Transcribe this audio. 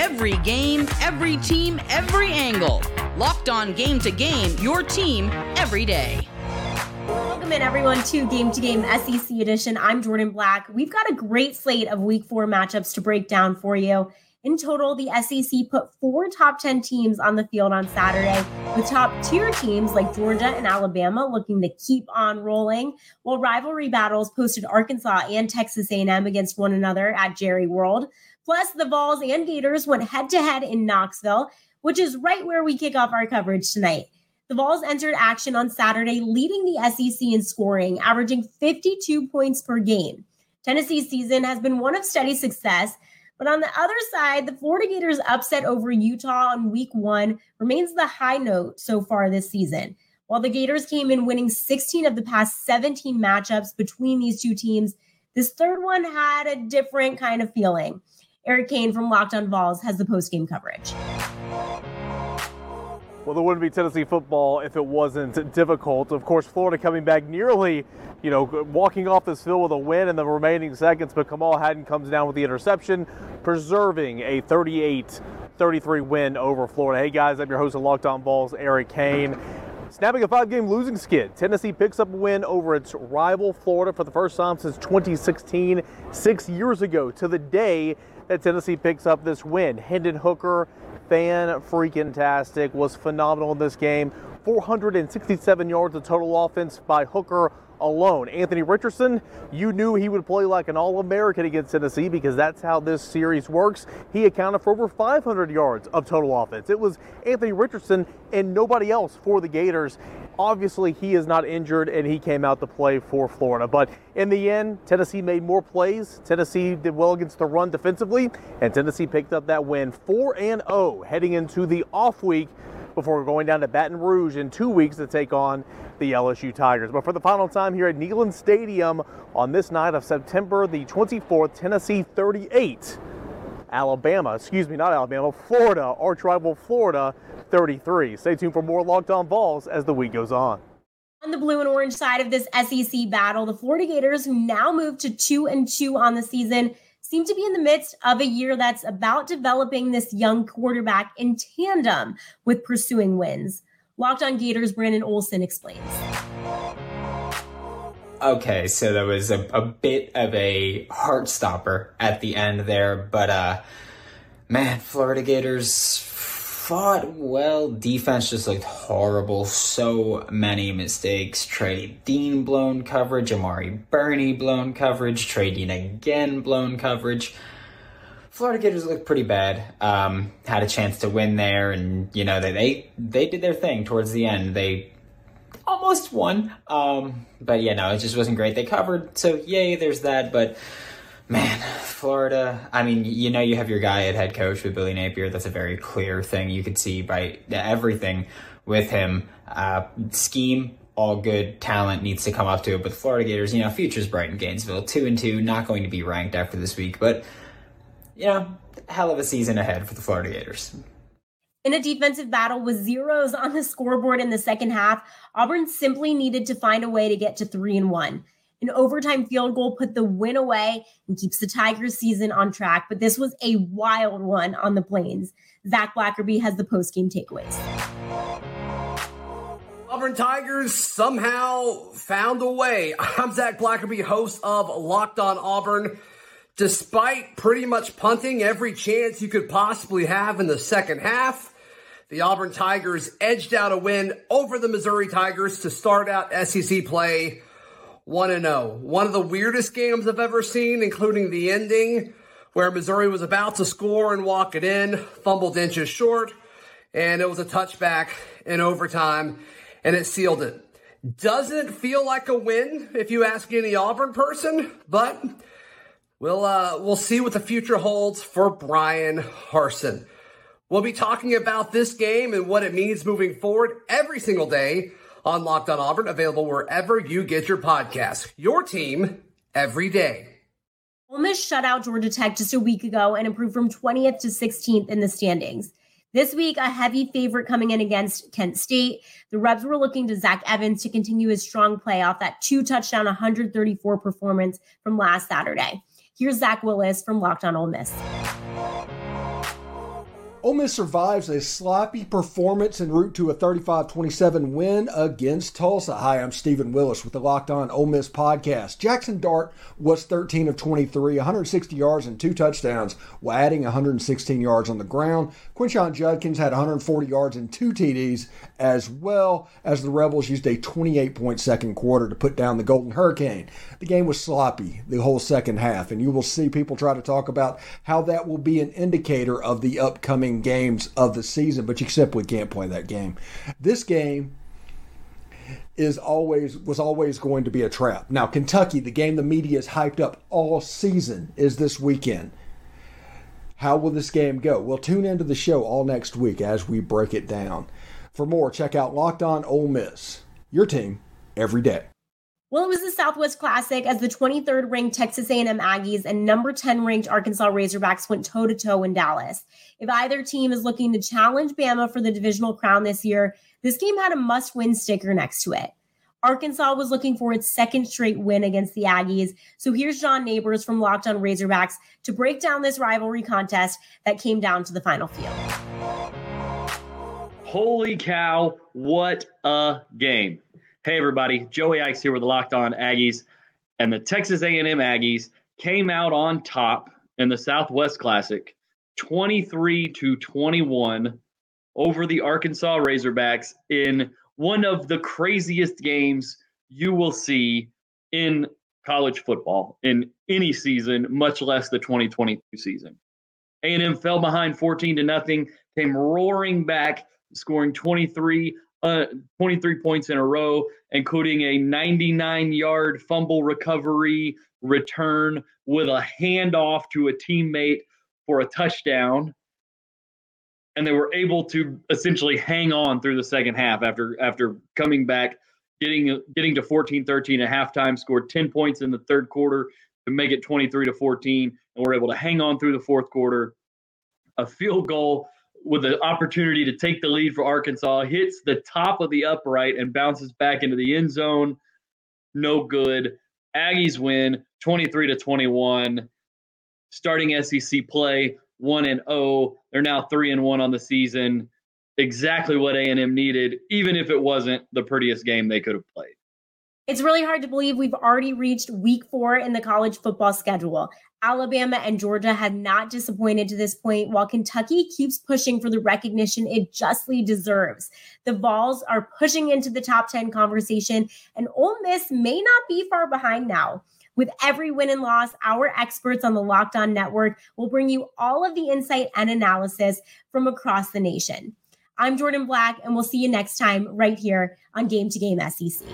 Every game, every team, every angle. Locked on game to game, your team every day. Welcome in, everyone, to Game to Game SEC Edition. I'm Jordan Black. We've got a great slate of week four matchups to break down for you. In total, the SEC put four top 10 teams on the field on Saturday, with top tier teams like Georgia and Alabama looking to keep on rolling, while rivalry battles posted Arkansas and Texas A&M against one another at Jerry World. Plus, the Vols and Gators went head to head in Knoxville, which is right where we kick off our coverage tonight. The Vols entered action on Saturday, leading the SEC in scoring, averaging 52 points per game. Tennessee's season has been one of steady success, but on the other side, the Florida Gators upset over Utah on week one remains the high note so far this season. While the Gators came in winning 16 of the past 17 matchups between these two teams, this third one had a different kind of feeling. Eric Kane from Locked on Vols has the postgame coverage. Well, there wouldn't be Tennessee football if it wasn't difficult. Of course, Florida coming back nearly, you know, walking off this field with a win in the remaining seconds, but Kamal Hadden comes down with the interception, preserving a 38 33 win over Florida. Hey guys, I'm your host of Locked On Vols, Eric Kane. Snapping a five game losing skid, Tennessee picks up a win over its rival Florida for the first time since 2016, six years ago to the day that Tennessee picks up this win. Hendon Hooker fan freaking tastic, was phenomenal in this game. 467 yards of total offense by Hooker alone. Anthony Richardson, you knew he would play like an All American against Tennessee because that's how this series works. He accounted for over 500 yards of total offense. It was Anthony Richardson and nobody else for the Gators. Obviously, he is not injured and he came out to play for Florida. But in the end, Tennessee made more plays. Tennessee did well against the run defensively, and Tennessee picked up that win 4 0 heading into the off week before going down to Baton Rouge in two weeks to take on the LSU Tigers. But for the final time here at Neyland Stadium on this night of September the 24th, Tennessee 38. Alabama, excuse me, not Alabama, Florida, arch rival Florida 33. Stay tuned for more Locked On Vols as the week goes on. On the blue and orange side of this SEC battle, the Florida Gators, who now move to 2 and 2 on the season, seem to be in the midst of a year that's about developing this young quarterback in tandem with pursuing wins. Locked on Gators, Brandon Olson explains. Okay, so that was a, a bit of a heart stopper at the end there, but uh man, Florida Gators fought well. Defense just looked horrible. So many mistakes. Trey Dean blown coverage. Amari Burney blown coverage. Trey Dean again blown coverage. Florida Gators looked pretty bad. Um, had a chance to win there, and you know they they they did their thing towards the end. They almost won, um, but yeah, no, it just wasn't great. They covered, so yay, there's that. But Man, Florida. I mean, you know, you have your guy at head coach with Billy Napier. That's a very clear thing you could see by everything with him. Uh, scheme, all good. Talent needs to come up to it. But Florida Gators, you know, futures bright in Gainesville. Two and two, not going to be ranked after this week. But, you know, hell of a season ahead for the Florida Gators. In a defensive battle with zeros on the scoreboard in the second half, Auburn simply needed to find a way to get to three and one. An overtime field goal put the win away and keeps the Tigers season on track. But this was a wild one on the Plains. Zach Blackerby has the post-game takeaways. Auburn Tigers somehow found a way. I'm Zach Blackerby, host of Locked on Auburn. Despite pretty much punting every chance you could possibly have in the second half, the Auburn Tigers edged out a win over the Missouri Tigers to start out SEC play 1 0. One of the weirdest games I've ever seen, including the ending where Missouri was about to score and walk it in, fumbled inches short, and it was a touchback in overtime, and it sealed it. Doesn't feel like a win if you ask any Auburn person, but we'll uh, we'll see what the future holds for Bryan Harsin. We'll be talking about this game and what it means moving forward every single day on Locked on Auburn, available wherever you get your podcasts. Your team every day. Ole Miss shut out Georgia Tech just a week ago and improved from 20th to 16th in the standings. This week, a heavy favorite coming in against Kent State. The Rebs were looking to Zach Evans to continue his strong play off that two touchdown, 134 performance from last Saturday. Here's Zach Willis from Locked on Ole Miss. Ole Miss survives a sloppy performance en route to a 35-27 win against Tulsa. Hi, I'm Stephen Willis with the Locked On Ole Miss podcast. Jackson Dart was 13 of 23, 160 yards and two touchdowns, while adding 116 yards on the ground. Quinshon Judkins had 140 yards and two TDs, as well as the Rebels used a 28-point second quarter to put down the Golden Hurricane. The game was sloppy the whole second half, and you will see people try to talk about how that will be an indicator of the upcoming upcoming games of the season, but you simply can't play that game. This game is always was always going to be a trap. Now, Kentucky, the game the media is hyped up all season, is this weekend. How will this game go? Well, tune into the show all next week as we break it down. For more, check out Locked On Ole Miss, your team every day. Well, it was the Southwest Classic as the 23rd ranked Texas A&M Aggies and number 10 ranked Arkansas Razorbacks went toe to toe in Dallas. If either team is looking to challenge Bama for the divisional crown this year, this game had a must-win sticker next to it. Arkansas was looking for its second straight win against the Aggies. So here's John Neighbors from Locked On Razorbacks to break down this rivalry contest that came down to the final field. Holy cow, what a game. Hey everybody, Joey Ikes here with the Locked On Aggies, and the Texas A&M Aggies came out on top in the Southwest Classic, 23 to 21 over the Arkansas Razorbacks in one of the craziest games you will see in college football in any season, much less the 2022 season. A&M fell behind 14 to nothing, came roaring back, scoring 23 uh, 23 points in a row, including a 99 yard fumble recovery return with a handoff to a teammate for a touchdown. And they were able to essentially hang on through the second half after after coming back, getting getting to 14-13 at halftime, scored 10 points in the third quarter to make it 23 to 14, and were able to hang on through the fourth quarter. A field goal with the opportunity to take the lead for Arkansas, hits the top of the upright and bounces back into the end zone. No good. Aggies win 23 to 21. Starting SEC play 1 and 0. They're now 3 and 1 on the season. Exactly what A&M needed even if it wasn't the prettiest game they could have played. It's really hard to believe we've already reached week 4 in the college football schedule. Alabama and Georgia have not disappointed to this point, while Kentucky keeps pushing for the recognition it justly deserves. The Vols are pushing into the top 10 conversation, and Ole Miss may not be far behind now. With every win and loss, our experts on the Locked On Network will bring you all of the insight and analysis from across the nation. I'm Jordan Black, and we'll see you next time right here on Game to Game SEC.